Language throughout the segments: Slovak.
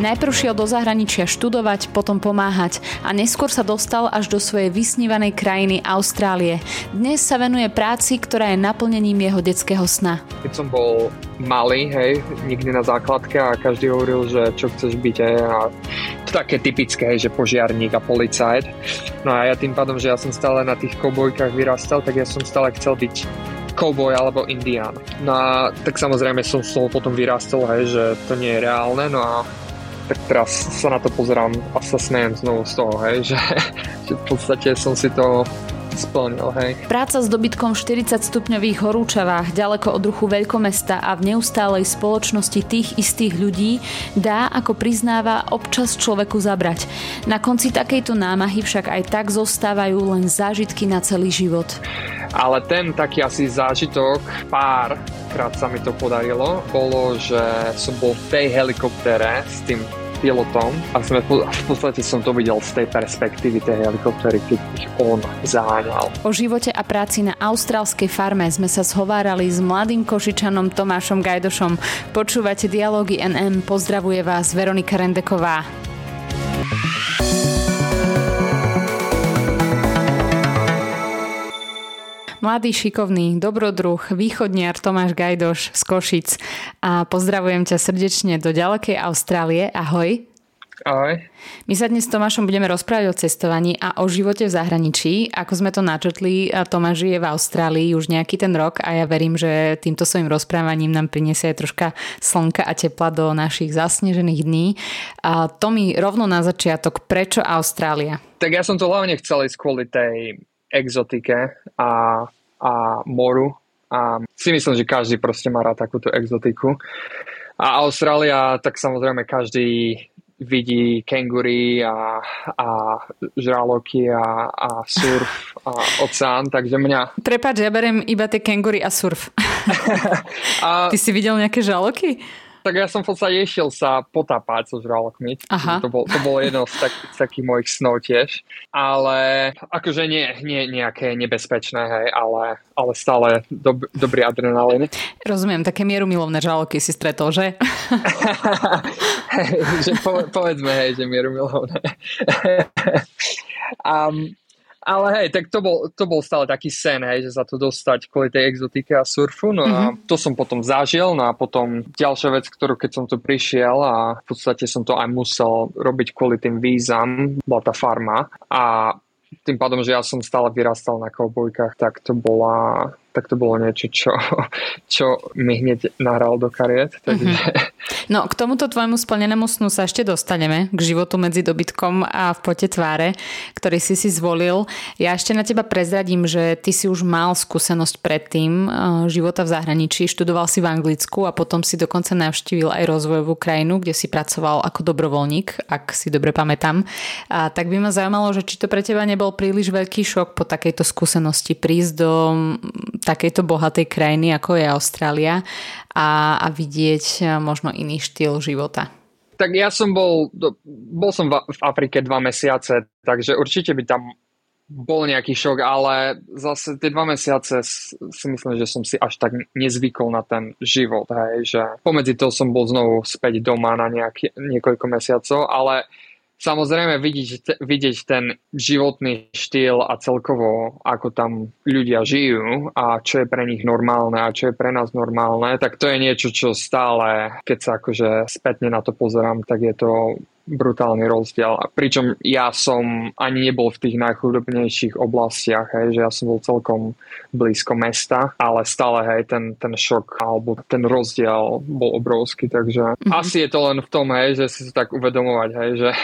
Najprv šiel do zahraničia študovať, potom pomáhať a neskôr sa dostal až do svojej vysnívanej krajiny Austrálie. Dnes sa venuje práci, ktorá je naplnením jeho detského sna. Keď som bol malý, hej, nikdy na základke a každý hovoril, že čo chceš byť, hej, a to také typické, hej, že požiarník a policajt. No a ja tým pádom, že ja som stále na tých kobojkách vyrastal, tak ja som stále chcel byť cowboy alebo indián. No a tak samozrejme som z toho potom vyrastol, hej, že to nie je reálne, no a tak teraz sa na to pozerám a sa smejem znovu z toho, hej, že, že v podstate som si to splnil, hej. Práca s dobytkom v 40 stupňových horúčavách, ďaleko od ruchu veľkomesta a v neustálej spoločnosti tých istých ľudí dá, ako priznáva, občas človeku zabrať. Na konci takejto námahy však aj tak zostávajú len zážitky na celý život. Ale ten taký asi zážitok, pár krát sa mi to podarilo, bolo, že som bol v tej helikoptere s tým pilotom a sme, v podstate som to videl z tej perspektívy tej helikoptery, keď ich on zaháňal. O živote a práci na austrálskej farme sme sa zhovárali s mladým košičanom Tomášom Gajdošom. Počúvate Dialógy NM, pozdravuje vás Veronika Rendeková. Mladý, šikovný, dobrodruh, východniar Tomáš Gajdoš z Košic a pozdravujem ťa srdečne do ďalekej Austrálie. Ahoj. Ahoj. My sa dnes s Tomášom budeme rozprávať o cestovaní a o živote v zahraničí. Ako sme to načetli, Tomáš žije v Austrálii už nejaký ten rok a ja verím, že týmto svojim rozprávaním nám priniesie aj troška slnka a tepla do našich zasnežených dní. A to mi rovno na začiatok, prečo Austrália? Tak ja som to hlavne chcel ísť kvôli tej exotike a, a moru a si myslím, že každý proste má rád takúto exotiku. A Austrália, tak samozrejme každý vidí kengury a, a žraloky a, a surf a oceán, takže mňa... Prepač, ja berem iba tie kengury a surf. a... Ty si videl nejaké žraloky? Tak ja som v podstate išiel sa potápať so žralokmi. Aha. To, bol, to bolo jedno z, tak, z takých mojich snov tiež. Ale akože nie, nie nejaké nebezpečné, hej, ale, ale stále dob, dobrý adrenalín. Rozumiem, také mierumilovné žraloky si stretol, že? hej, že po, povedzme, hej, že mierumilovné. um, ale hej, tak to bol, to bol stále taký sen, hej, že sa to dostať kvôli tej exotike a surfu, no mm-hmm. a mhm. to som potom zažil, no a potom ďalšia vec, ktorú keď som tu prišiel a v podstate som to aj musel robiť kvôli tým vízam, bola tá farma a tým pádom, že ja som stále vyrastal na koubojkách, tak to bola tak to bolo niečo, čo, čo mi hneď nahral do kariet. Takže... Mm-hmm. No k tomuto tvojmu splnenému snu sa ešte dostaneme, k životu medzi dobytkom a v pote tváre, ktorý si si zvolil. Ja ešte na teba prezradím, že ty si už mal skúsenosť predtým eh, života v zahraničí, študoval si v Anglicku a potom si dokonca navštívil aj rozvojovú krajinu, kde si pracoval ako dobrovoľník, ak si dobre pamätám. A tak by ma zaujímalo, že či to pre teba nebol príliš veľký šok po takejto skúsenosti prísť do takejto bohatej krajiny, ako je Austrália a, a vidieť e, možno iný štýl života? Tak ja som bol, bol som v Afrike dva mesiace, takže určite by tam bol nejaký šok, ale zase tie dva mesiace si myslím, že som si až tak nezvykol na ten život, hej, že pomedzi to som bol znovu späť doma na nejaký, niekoľko mesiacov, ale samozrejme vidieť, vidieť ten životný štýl a celkovo, ako tam ľudia žijú a čo je pre nich normálne a čo je pre nás normálne, tak to je niečo, čo stále, keď sa akože spätne na to pozerám, tak je to brutálny rozdiel. Pričom ja som ani nebol v tých najchudobnejších oblastiach, hej, že ja som bol celkom blízko mesta, ale stále hej, ten, ten šok alebo ten rozdiel bol obrovský, takže mm-hmm. asi je to len v tom, hej, že si tak uvedomovať, hej, že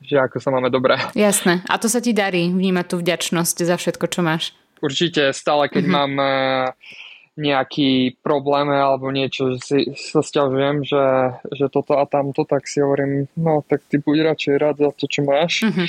že ako sa máme dobre. Jasné. A to sa ti darí vnímať tú vďačnosť za všetko, čo máš? Určite, stále keď mm-hmm. mám nejaký problém alebo niečo, že si sa stiažujem, že, že toto a tamto, tak si hovorím, no tak ty buď radšej rád za to, čo máš. Mm-hmm.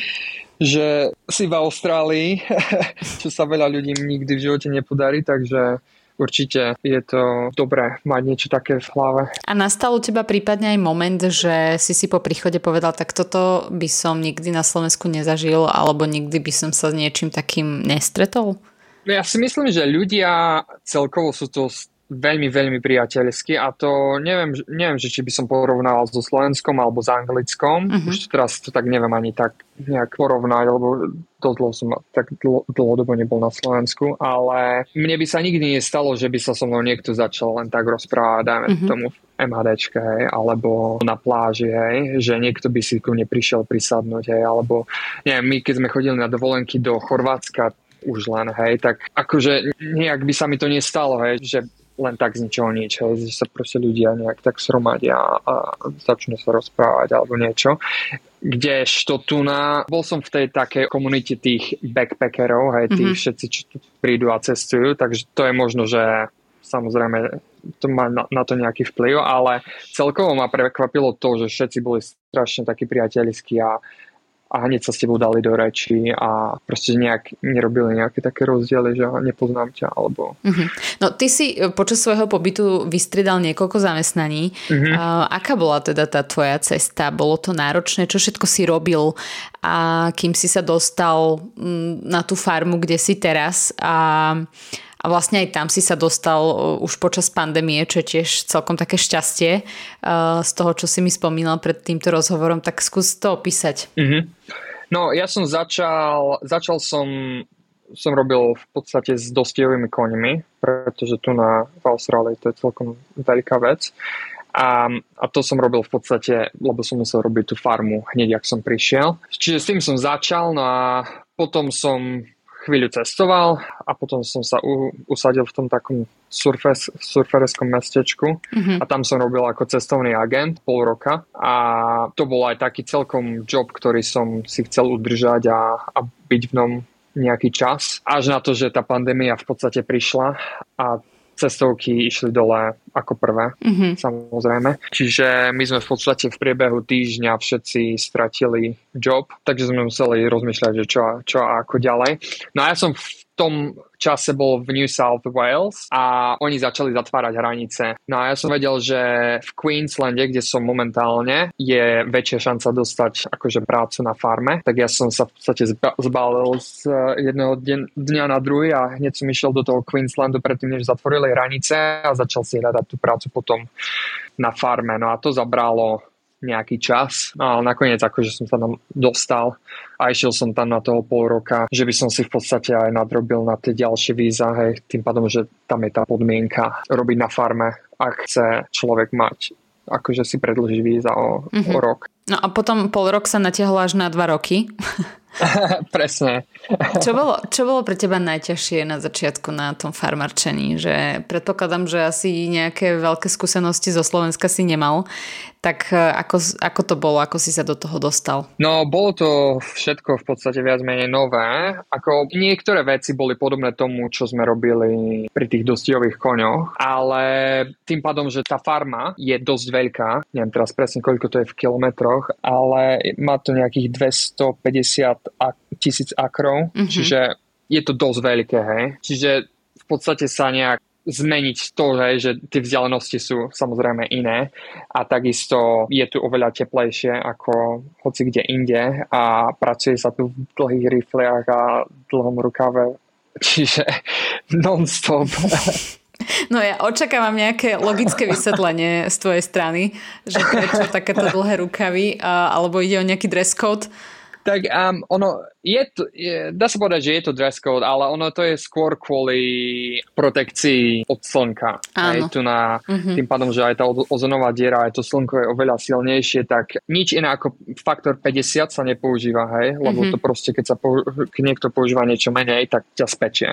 Že si v Austrálii, čo sa veľa ľudí nikdy v živote nepodarí, takže určite je to dobré mať niečo také v hlave. A nastal u teba prípadne aj moment, že si si po príchode povedal, tak toto by som nikdy na Slovensku nezažil, alebo nikdy by som sa s niečím takým nestretol? Ja si myslím, že ľudia celkovo sú to veľmi, veľmi priateľský a to neviem, neviem že či by som porovnával so Slovenskom alebo s Anglickom. Uh-huh. Už teraz to tak neviem ani tak nejak porovnať, lebo dosť dlho som tak dlho, dlhodobo nebol na Slovensku, ale mne by sa nikdy nestalo, že by sa so mnou niekto začal len tak rozprávať, dajme uh-huh. tomu MHDčke, hej, alebo na pláži, hej, že niekto by si ku mne prišiel prisadnúť, hej, alebo neviem, my keď sme chodili na dovolenky do Chorvátska, už len, hej, tak akože nejak by sa mi to nestalo, hej, že len tak z ničoho nič, hej, že sa proste ľudia nejak tak sromadia a začnú sa rozprávať alebo niečo. Kdežto tu na, bol som v tej takej komunite tých backpackerov, hej, tých mm-hmm. všetci, čo tu prídu a cestujú, takže to je možno, že samozrejme to má na, na to nejaký vplyv, ale celkovo ma prekvapilo to, že všetci boli strašne takí priateľskí a a hneď sa s tebou dali do reči a proste nejak nerobili nejaké také rozdiely, že nepoznám ťa alebo... Uh-huh. No ty si e, počas svojho pobytu vystridal niekoľko zamestnaní. Uh-huh. Uh, aká bola teda tá tvoja cesta? Bolo to náročné? Čo všetko si robil? A kým si sa dostal mm, na tú farmu, kde si teraz? A a vlastne aj tam si sa dostal uh, už počas pandémie, čo je tiež celkom také šťastie uh, z toho, čo si mi spomínal pred týmto rozhovorom, tak skús to opísať. Mm-hmm. No ja som začal, začal som som robil v podstate s dostojovými koňmi, pretože tu na v Austrálii to je celkom veľká vec. A, a to som robil v podstate, lebo som musel robiť tú farmu hneď, ak som prišiel. Čiže s tým som začal, no a potom som chvíľu cestoval a potom som sa u, usadil v tom takom surfes, surferskom mestečku mm-hmm. a tam som robil ako cestovný agent pol roka a to bol aj taký celkom job, ktorý som si chcel udržať a, a byť v ňom nejaký čas. Až na to, že tá pandémia v podstate prišla a cestovky išli dole ako prvé, mm-hmm. samozrejme. Čiže my sme v podstate v priebehu týždňa všetci stratili job, takže sme museli rozmýšľať, že čo, čo a ako ďalej. No a ja som v tom čase bol v New South Wales a oni začali zatvárať hranice. No a ja som vedel, že v Queenslande, kde som momentálne, je väčšia šanca dostať akože prácu na farme. Tak ja som sa v podstate zbalil z jedného dňa na druhý a hneď som išiel do toho Queenslandu predtým, než zatvorili hranice a začal si hľadať tú prácu potom na farme. No a to zabralo nejaký čas, no, ale nakoniec akože som sa tam dostal a išiel som tam na toho pol roka, že by som si v podstate aj nadrobil na tie ďalšie víza, hej, tým pádom, že tam je tá podmienka robiť na farme, ak chce človek mať akože si predlží víza o, mm-hmm. o rok. No a potom pol rok sa natiahlo až na dva roky. Presne. čo, bolo, čo bolo pre teba najťažšie na začiatku na tom farmarčení? Že predpokladám, že asi nejaké veľké skúsenosti zo Slovenska si nemal. Tak e, ako, ako to bolo? Ako si sa do toho dostal? No, bolo to všetko v podstate viac menej nové. Ako niektoré veci boli podobné tomu, čo sme robili pri tých dostijových koňoch, ale tým pádom, že tá farma je dosť veľká, neviem teraz presne koľko to je v kilometroch, ale má to nejakých 250 tisíc akrov, mm-hmm. čiže je to dosť veľké, hej. Čiže v podstate sa nejak zmeniť to, hej, že tie vzdialenosti sú samozrejme iné a takisto je tu oveľa teplejšie ako hoci kde inde a pracuje sa tu v dlhých rifliach a dlhom rukave, čiže non-stop. No ja očakávam nejaké logické vysvetlenie z tvojej strany, že prečo takéto dlhé rukavy, alebo ide o nejaký dress code. Tak um, ono, je to, je, dá sa povedať, že je to dress code, ale ono to je skôr kvôli protekcii od slnka. Áno. tu na, mm-hmm. Tým pádom, že aj tá ozonová diera, aj to slnko je oveľa silnejšie, tak nič iné ako faktor 50 sa nepoužíva, hej? Lebo mm-hmm. to proste, keď, sa keď niekto používa niečo menej, tak ťa spečie.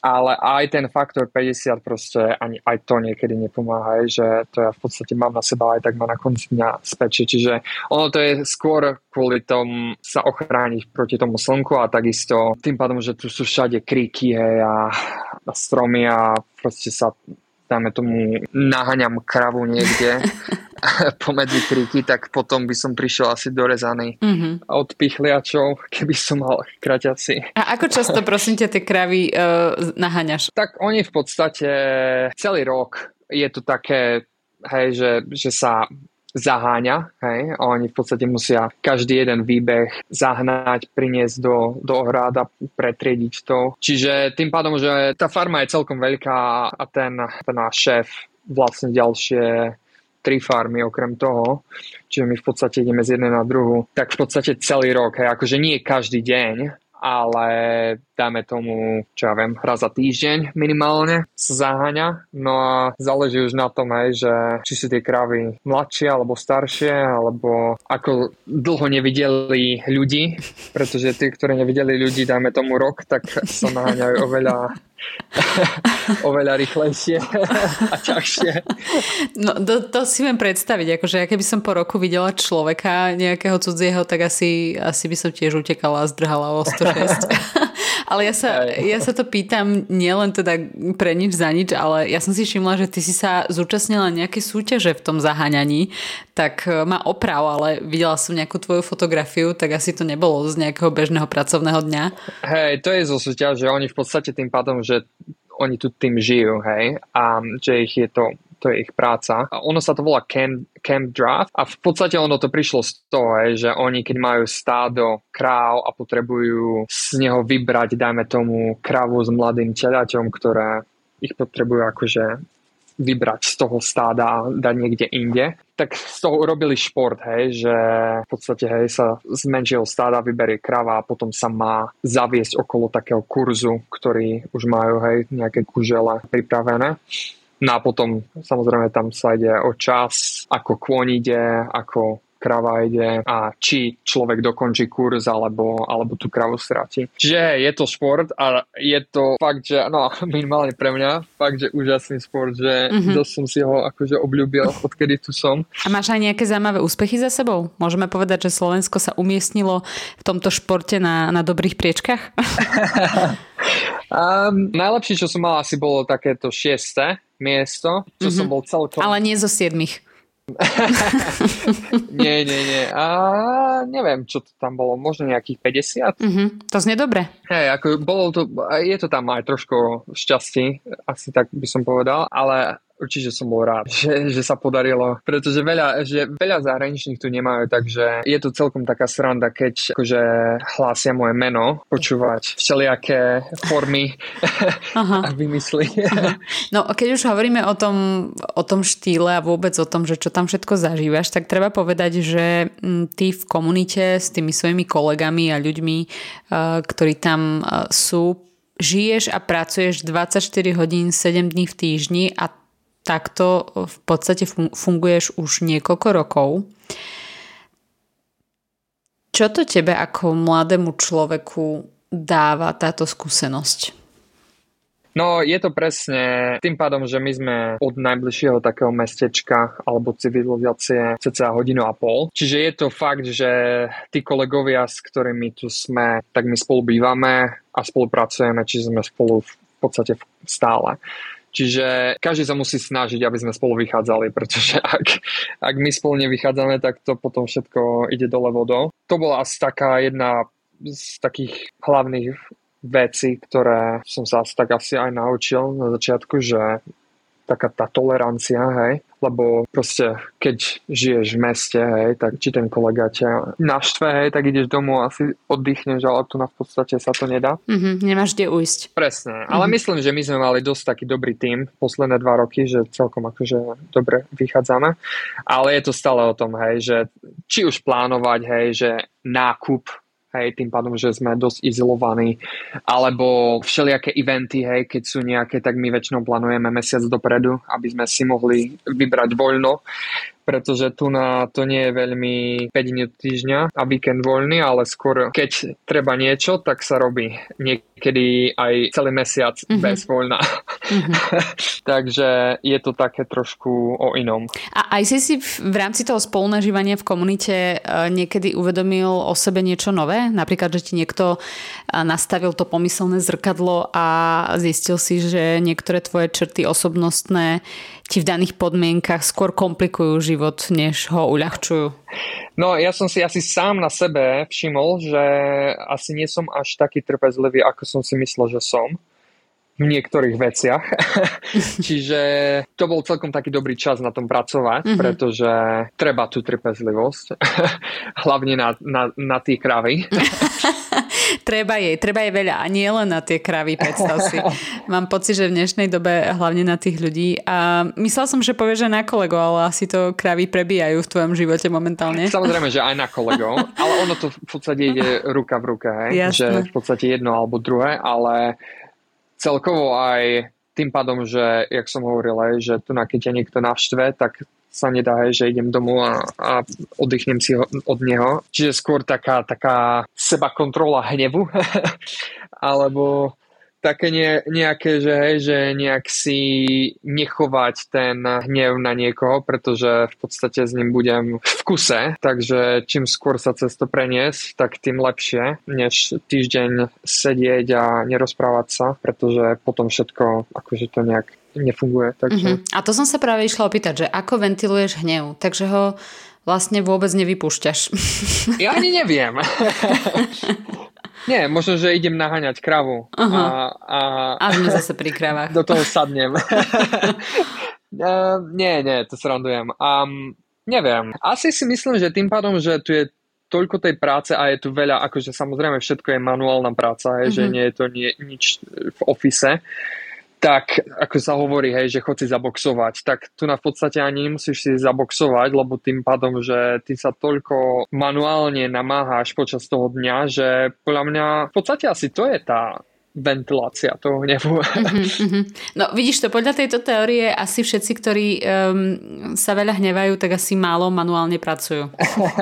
Ale aj ten faktor 50 proste ani aj to niekedy nepomáha, hej? že to ja v podstate mám na seba aj tak ma na konci dňa spečie. Čiže ono to je skôr kvôli tomu sa ochrániť proti tomu slnku a takisto tým pádom, že tu sú všade kríky hej, a, a stromy a proste sa dáme tomu naháňam kravu niekde pomedzi kríky, tak potom by som prišiel asi dorezaný mm-hmm. od pichliačov, keby som mal kraťaci. A ako často prosím ťa tie kravy uh, naháňaš? Tak oni v podstate celý rok je to také, hej, že, že sa zaháňa, hej, oni v podstate musia každý jeden výbeh zahnať, priniesť do, do ohráda, pretriediť to. Čiže tým pádom, že tá farma je celkom veľká a ten, ten náš šéf vlastne ďalšie tri farmy okrem toho, čiže my v podstate ideme z jednej na druhu, tak v podstate celý rok, hej, akože nie každý deň, ale dáme tomu, čo ja viem, raz za týždeň minimálne sa zaháňa. No a záleží už na tom aj, že či sú tie kravy mladšie alebo staršie, alebo ako dlho nevideli ľudí, pretože tí, ktorí nevideli ľudí, dáme tomu rok, tak sa naháňajú oveľa oveľa rýchlejšie a ťažšie. No, to, to si viem predstaviť, akože ja keby som po roku videla človeka nejakého cudzieho, tak asi, asi by som tiež utekala a zdrhala o 106. ale ja sa, ja sa to pýtam nielen teda pre nič za nič, ale ja som si všimla, že ty si sa zúčastnila nejaké súťaže v tom zaháňaní, tak e, ma oprav, ale videla som nejakú tvoju fotografiu, tak asi to nebolo z nejakého bežného pracovného dňa. Hej, to je zo súťaž, že oni v podstate tým pádom, že oni tu tým žijú, hej, a že ich je to to je ich práca. A ono sa to volá camp, camp draft a v podstate ono to prišlo z toho, že oni keď majú stádo kráv a potrebujú z neho vybrať, dajme tomu, kravu s mladým telaťom, ktoré ich potrebujú akože vybrať z toho stáda a dať niekde inde, tak z toho urobili šport, hej, že v podstate hej, sa z menšieho stáda vyberie krava a potom sa má zaviesť okolo takého kurzu, ktorý už majú hej, nejaké kužele pripravené. No a potom samozrejme tam sa ide o čas, ako kôň ide, ako krava ide a či človek dokončí kurz alebo, alebo tú kravu stratí. Čiže je to šport a je to fakt, že no minimálne pre mňa, fakt, že úžasný šport, že mm-hmm. dosť som si ho akože obľúbil, odkedy tu som. A máš aj nejaké zaujímavé úspechy za sebou? Môžeme povedať, že Slovensko sa umiestnilo v tomto športe na, na dobrých priečkách? um, najlepšie, čo som mal, asi bolo takéto šieste miesto, čo mm-hmm. som bol celkom... Ale nie zo siedmých. nie, nie, nie. A neviem, čo to tam bolo. Možno nejakých 50. Mm-hmm. To znie dobre. Hej, ako bolo to, je to tam aj trošku šťastí, asi tak by som povedal, ale určite som bol rád, že, že sa podarilo, pretože veľa, že veľa zahraničných tu nemajú, takže je to celkom taká sranda, keď akože hlásia moje meno, počúvať všelijaké formy Aha. a vymysly. Aha. No keď už hovoríme o tom, o tom štýle a vôbec o tom, že čo tam všetko zažívaš, tak treba povedať, že mm, ty v komunite s tými svojimi kolegami a ľuďmi, eh, ktorí tam eh, sú, žiješ a pracuješ 24 hodín 7 dní v týždni a takto v podstate funguješ už niekoľko rokov. Čo to tebe ako mladému človeku dáva táto skúsenosť? No je to presne tým pádom, že my sme od najbližšieho takého mestečka alebo civilizácie cca hodinu a pol. Čiže je to fakt, že tí kolegovia, s ktorými tu sme, tak my spolu bývame a spolupracujeme, čiže sme spolu v podstate stále. Čiže každý sa musí snažiť, aby sme spolu vychádzali, pretože ak, ak my spolu nevychádzame, tak to potom všetko ide dole vodou. To bola asi taká jedna z takých hlavných vecí, ktoré som sa asi tak asi aj naučil na začiatku, že taká tá tolerancia, hej, lebo proste keď žiješ v meste, hej, tak či ten kolega ťa naštve, hej, tak ideš domov asi oddychneš, ale tu na v podstate sa to nedá. Mm-hmm, nemáš kde ujsť. Presne, ale mm-hmm. myslím, že my sme mali dosť taký dobrý tým posledné dva roky, že celkom akože dobre vychádzame, ale je to stále o tom, hej, že či už plánovať, hej, že nákup hej, tým pádom, že sme dosť izolovaní, alebo všelijaké eventy, hej, keď sú nejaké, tak my väčšinou plánujeme mesiac dopredu, aby sme si mohli vybrať voľno, pretože tu na to nie je veľmi 5 dní týždňa a víkend voľný, ale skôr keď treba niečo, tak sa robí niekedy aj celý mesiac mm-hmm. bez voľna. Mm-hmm. Takže je to také trošku o inom. A aj si si v rámci toho spolunažívania v komunite e, niekedy uvedomil o sebe niečo nové? Napríklad, že ti niekto e, nastavil to pomyselné zrkadlo a zistil si, že niektoré tvoje črty osobnostné ti v daných podmienkach skôr komplikujú život, než ho uľahčujú? No ja som si asi sám na sebe všimol, že asi nie som až taký trpezlivý, ako som si myslel, že som. v niektorých veciach. Čiže to bol celkom taký dobrý čas na tom pracovať, mm-hmm. pretože treba tú trpezlivosť, hlavne na, na, na tie kravy. treba jej, treba jej veľa a nie len na tie kravy, predstav si. Mám pocit, že v dnešnej dobe hlavne na tých ľudí. A myslel som, že povieš, že na kolego, ale asi to kravy prebijajú v tvojom živote momentálne. Samozrejme, že aj na kolegov, ale ono to v podstate ide ruka v ruke, hej? že v podstate jedno alebo druhé, ale celkovo aj tým pádom, že, jak som hovoril, aj, že tu na keď ťa niekto navštve, tak sa nedá, že idem domov a, a oddychnem si od neho. Čiže skôr taká, taká seba kontrola hnevu, alebo také nie, nejaké, že, hej, že nejak si nechovať ten hnev na niekoho, pretože v podstate s ním budem v kuse, takže čím skôr sa cez to preniesť, tak tým lepšie, než týždeň sedieť a nerozprávať sa, pretože potom všetko akože to nejak nefunguje. Takže... Uh-huh. A to som sa práve išla opýtať, že ako ventiluješ hnev, takže ho vlastne vôbec nevypúšťaš. Ja ani neviem. Nie, možno, že idem naháňať kravu. Uh-huh. A, a... a sme zase pri kravách. Do toho sadnem. uh, nie, nie, to srandujem. Um, neviem. Asi si myslím, že tým pádom, že tu je toľko tej práce a je tu veľa, akože samozrejme všetko je manuálna práca, je, uh-huh. že mhm. nie je to nie, nič v ofise, tak ako sa hovorí, hej, že chod si zaboxovať, tak tu na v podstate ani nemusíš si zaboxovať, lebo tým pádom, že ty sa toľko manuálne namáhaš počas toho dňa, že podľa mňa v podstate asi to je tá ventilácia toho hnevu. Mm-hmm. No vidíš to, podľa tejto teórie asi všetci, ktorí um, sa veľa hnevajú, tak asi málo manuálne pracujú.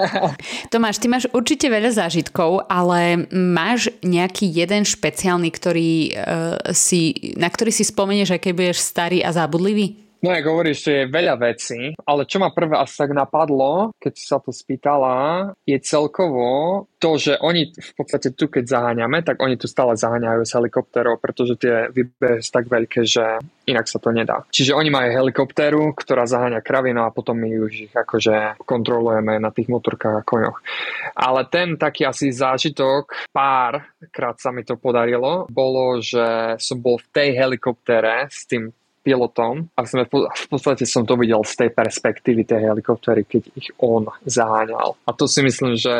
Tomáš, ty máš určite veľa zážitkov, ale máš nejaký jeden špeciálny, ktorý, uh, si, na ktorý si spomenieš, aj keď budeš starý a zabudlivý? No, ako hovoríš, že je veľa vecí, ale čo ma prvé asi tak napadlo, keď sa to spýtala, je celkovo to, že oni v podstate tu, keď zaháňame, tak oni tu stále zaháňajú s helikopterov, pretože tie výbehy sú tak veľké, že inak sa to nedá. Čiže oni majú helikoptéru, ktorá zaháňa kravinu a potom my už ich akože kontrolujeme na tých motorkách a koňoch. Ale ten taký asi zážitok, pár krát sa mi to podarilo, bolo, že som bol v tej helikoptere s tým pilotom a sme, v podstate som to videl z tej perspektívy tej helikoptery, keď ich on zaháňal. A to si myslím, že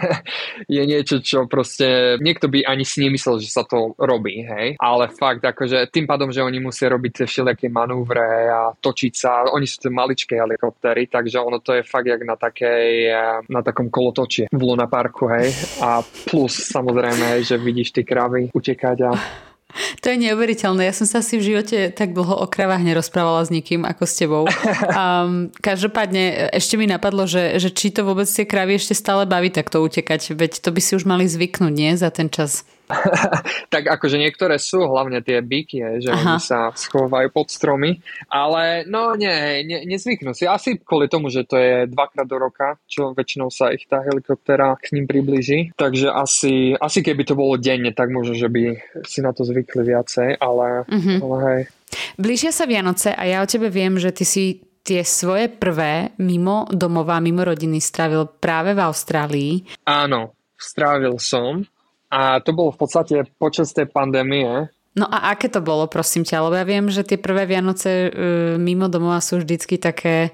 je niečo, čo proste niekto by ani si nemyslel, že sa to robí, hej. Ale fakt, akože tým pádom, že oni musia robiť tie všelijaké manúvre a točiť sa, oni sú tie maličké helikoptery, takže ono to je fakt jak na takej, na takom kolotoči v Luna Parku, hej. A plus samozrejme, že vidíš tie kravy utekať a to je neuveriteľné. Ja som sa asi v živote tak dlho o kravách nerozprávala s nikým ako s tebou. Um, každopádne ešte mi napadlo, že, že či to vôbec tie kravy ešte stále baví takto utekať. Veď to by si už mali zvyknúť, nie? Za ten čas. tak akože niektoré sú, hlavne tie byky, že Aha. oni sa schovajú pod stromy, ale no nie, ne, nezvyknú si. Asi kvôli tomu, že to je dvakrát do roka, čo väčšinou sa ich tá helikoptera k ním približí. Takže asi, asi keby to bolo denne, tak možno, že by si na to zvykli viacej, ale, mm-hmm. ale hej. Blížia sa Vianoce a ja o tebe viem, že ty si tie svoje prvé mimo domova, mimo rodiny strávil práve v Austrálii. Áno, strávil som a to bolo v podstate počas tej pandémie. No a aké to bolo, prosím ťa? Lebo ja viem, že tie prvé Vianoce uh, mimo domova sú vždycky také,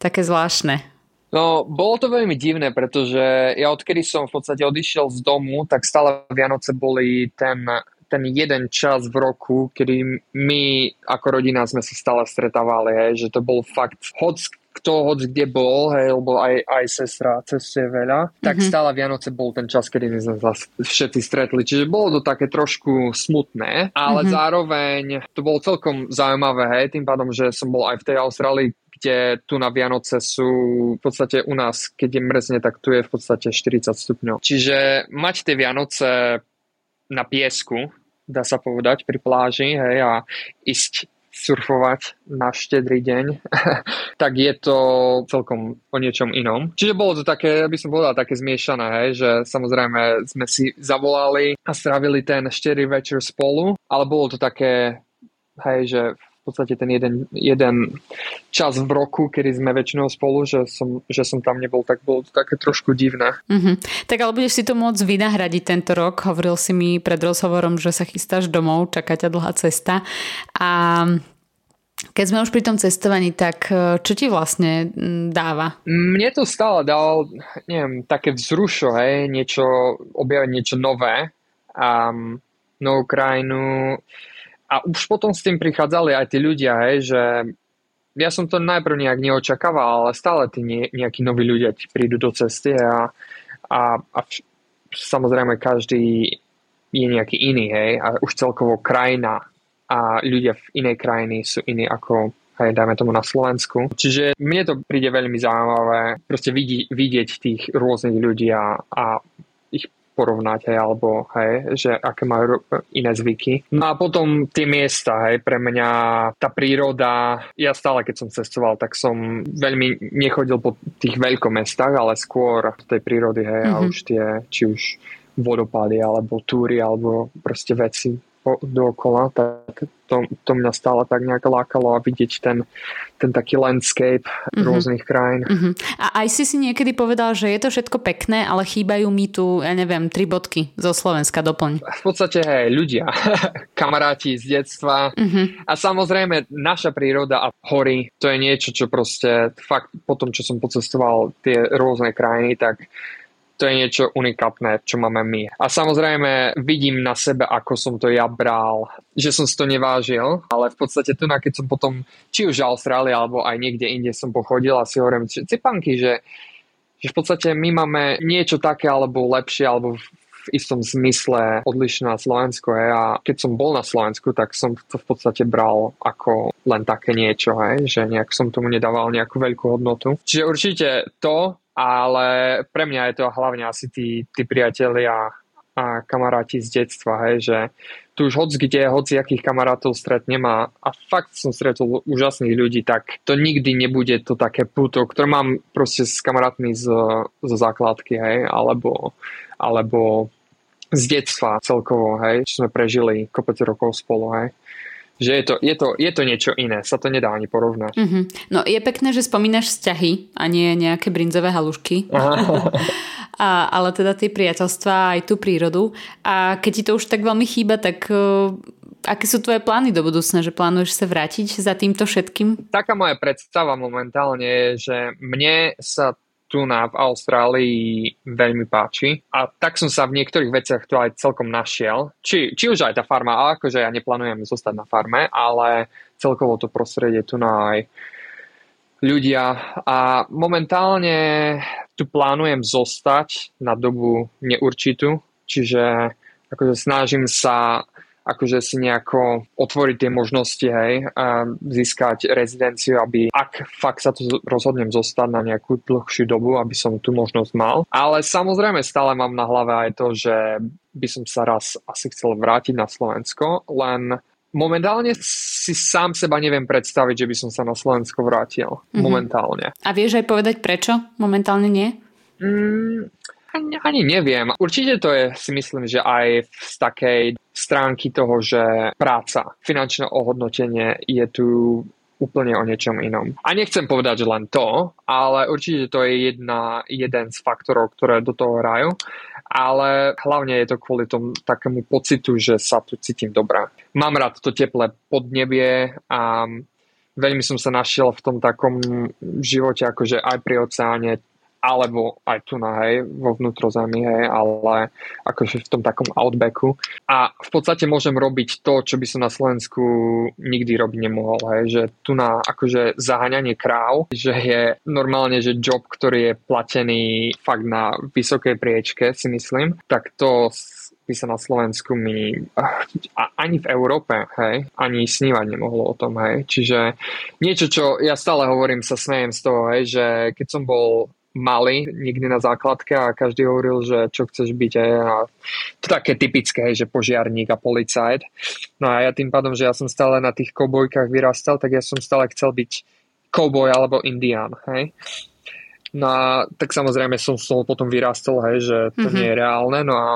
také zvláštne. No, bolo to veľmi divné, pretože ja odkedy som v podstate odišiel z domu, tak stále Vianoce boli ten, ten jeden čas v roku, kedy my ako rodina sme sa stále stretávali, hej, že to bol fakt, hoď kto hoď kde bol, hej, lebo aj, aj sestra cestuje veľa, tak mm-hmm. stále Vianoce bol ten čas, kedy my sme sa všetci stretli. Čiže bolo to také trošku smutné, ale mm-hmm. zároveň to bolo celkom zaujímavé, hej, tým pádom, že som bol aj v tej Austrálii, kde tu na Vianoce sú v podstate u nás, keď je mrzne, tak tu je v podstate 40 stupňov. Čiže mať tie Vianoce na piesku, dá sa povedať, pri pláži, hej, a ísť surfovať na štedrý deň, tak je to celkom o niečom inom. Čiže bolo to také, by som povedal, také zmiešané, hej, že samozrejme sme si zavolali a strávili ten štedrý večer spolu, ale bolo to také, hej, že podstate ten jeden, jeden čas v roku, kedy sme väčšinou spolu, že som, že som tam nebol, tak bolo to také trošku divné. Mm-hmm. Tak ale budeš si to môcť vynahradiť tento rok. Hovoril si mi pred rozhovorom, že sa chystáš domov, čaká ťa dlhá cesta. A keď sme už pri tom cestovaní, tak e, čo ti vlastne dáva? Mne to stále dalo, neviem, také vzrušo, hej, niečo, objaviť niečo nové, um, novú krajinu, a už potom s tým prichádzali aj tí ľudia, hej, že ja som to najprv nejak neočakával, ale stále tí nejakí noví ľudia ti prídu do cesty a, a, a samozrejme každý je nejaký iný, hej, a už celkovo krajina a ľudia v inej krajiny sú iní ako hej, dajme tomu na Slovensku. Čiže mne to príde veľmi zaujímavé proste vidieť, vidieť tých rôznych ľudí a, a porovnať, hej, alebo hej, že aké majú iné zvyky. No a potom tie miesta, hej, pre mňa tá príroda, ja stále keď som cestoval, tak som veľmi nechodil po tých veľkomestách, ale skôr tej prírody, hej, mm-hmm. a mhm. už tie, či už vodopády, alebo túry, alebo proste veci dookola, tak to, to mňa stále tak nejak lákalo a vidieť ten, ten taký landscape mm-hmm. rôznych krajín. Mm-hmm. A aj si si niekedy povedal, že je to všetko pekné, ale chýbajú mi tu, ja neviem, tri bodky zo Slovenska, doplň. V podstate, hej, ľudia, kamaráti z detstva mm-hmm. a samozrejme naša príroda a hory, to je niečo, čo proste fakt po tom, čo som pocestoval tie rôzne krajiny, tak to je niečo unikátne, čo máme my. A samozrejme vidím na sebe, ako som to ja bral, že som si to nevážil, ale v podstate tu, keď som potom, či už Austrálii, alebo aj niekde inde som pochodil a si hovorím, cipanky, že, že v podstate my máme niečo také, alebo lepšie, alebo v istom zmysle odlišné na Slovensku. Hej. A keď som bol na Slovensku, tak som to v podstate bral ako len také niečo, hej, že nejak som tomu nedával nejakú veľkú hodnotu. Čiže určite to ale pre mňa je to hlavne asi tí, tí priatelia a kamaráti z detstva, hej, že tu už hoc kde, hoci akých kamarátov stretnem a, a fakt som stretol úžasných ľudí, tak to nikdy nebude to také puto, ktoré mám proste s kamarátmi z, zo základky, hej, alebo, alebo z detstva celkovo, hej, čo sme prežili kopec rokov spolu, hej že je to, je, to, je to niečo iné, sa to nedá ani porovnať. Mm-hmm. No je pekné, že spomínaš vzťahy a nie nejaké brinzové halušky. a, ale teda tie priateľstvá aj tú prírodu. A keď ti to už tak veľmi chýba, tak uh, aké sú tvoje plány do budúcna? Že plánuješ sa vrátiť za týmto všetkým? Taká moja predstava momentálne je, že mne sa tu na v Austrálii veľmi páči a tak som sa v niektorých veciach tu aj celkom našiel. Či, či už aj tá farma, ale akože ja neplánujem zostať na farme, ale celkovo to prostredie tu na aj ľudia a momentálne tu plánujem zostať na dobu neurčitú, čiže akože snažím sa akože si nejako otvoriť tie možnosti, hej, a získať rezidenciu, aby ak fakt sa to rozhodnem zostať na nejakú dlhšiu dobu, aby som tú možnosť mal. Ale samozrejme stále mám na hlave aj to, že by som sa raz asi chcel vrátiť na Slovensko, len momentálne si sám seba neviem predstaviť, že by som sa na Slovensko vrátil. Mm-hmm. Momentálne. A vieš aj povedať prečo momentálne nie? Mm, ani, ani neviem. Určite to je, si myslím, že aj z takej stránky toho, že práca, finančné ohodnotenie je tu úplne o niečom inom. A nechcem povedať, že len to, ale určite to je jedna, jeden z faktorov, ktoré do toho hrajú. Ale hlavne je to kvôli tomu takému pocitu, že sa tu cítim dobrá. Mám rád to teplé podnebie a veľmi som sa našiel v tom takom živote, akože aj pri oceáne, alebo aj tu na hej, vo vnútrozemí, hej, ale akože v tom takom outbacku. A v podstate môžem robiť to, čo by som na Slovensku nikdy robiť nemohol, hej, že tu na akože zaháňanie kráv, že je normálne, že job, ktorý je platený fakt na vysokej priečke, si myslím, tak to by sa na Slovensku mi ani v Európe, hej, ani snívať nemohlo o tom, hej. Čiže niečo, čo ja stále hovorím, sa smejem z toho, hej, že keď som bol mali nikdy na základke a každý hovoril, že čo chceš byť. Aj, a to také typické, že požiarník a policajt. No a ja tým pádom, že ja som stále na tých kobojkách vyrastal, tak ja som stále chcel byť koboj alebo indián. Hej? No a tak samozrejme som z toho potom vyrastol, hej, že to mm-hmm. nie je reálne. No a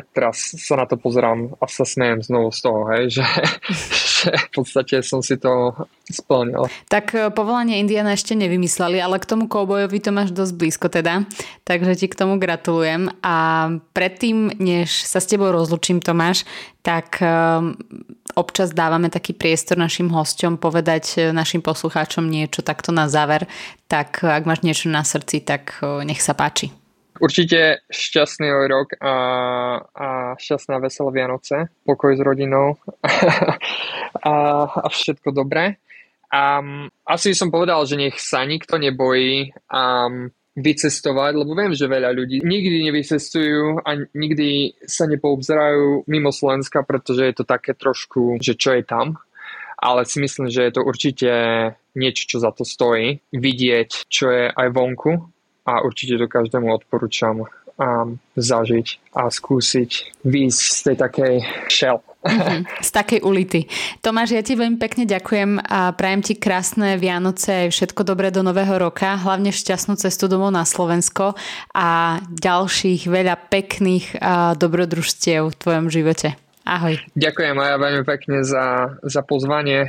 tak teraz sa na to pozerám a sa smejem znovu z toho, hej, že, že v podstate som si to splnil. Tak e, povolanie Indiana ešte nevymysleli, ale k tomu koubojovi to máš dosť blízko teda, takže ti k tomu gratulujem. A predtým, než sa s tebou rozlučím, Tomáš, tak um, občas dávame taký priestor našim hosťom povedať e, našim poslucháčom niečo takto na záver. Tak ak máš niečo na srdci, tak nech sa páči. Určite šťastný rok a, a šťastná veselé Vianoce, pokoj s rodinou a, a všetko dobré. Um, asi som povedal, že nech sa nikto nebojí um, vycestovať, lebo viem, že veľa ľudí nikdy nevycestujú a nikdy sa nepoobzerajú mimo Slovenska, pretože je to také trošku, že čo je tam. Ale si myslím, že je to určite niečo, čo za to stojí. Vidieť, čo je aj vonku a určite to každému odporúčam um, zažiť a skúsiť výjsť z tej takej shell. Mm-hmm, z takej ulity. Tomáš, ja ti veľmi pekne ďakujem a prajem ti krásne Vianoce, aj všetko dobré do nového roka, hlavne šťastnú cestu domov na Slovensko a ďalších veľa pekných a dobrodružstiev v tvojom živote. Ahoj. Ďakujem aj veľmi pekne za, za pozvanie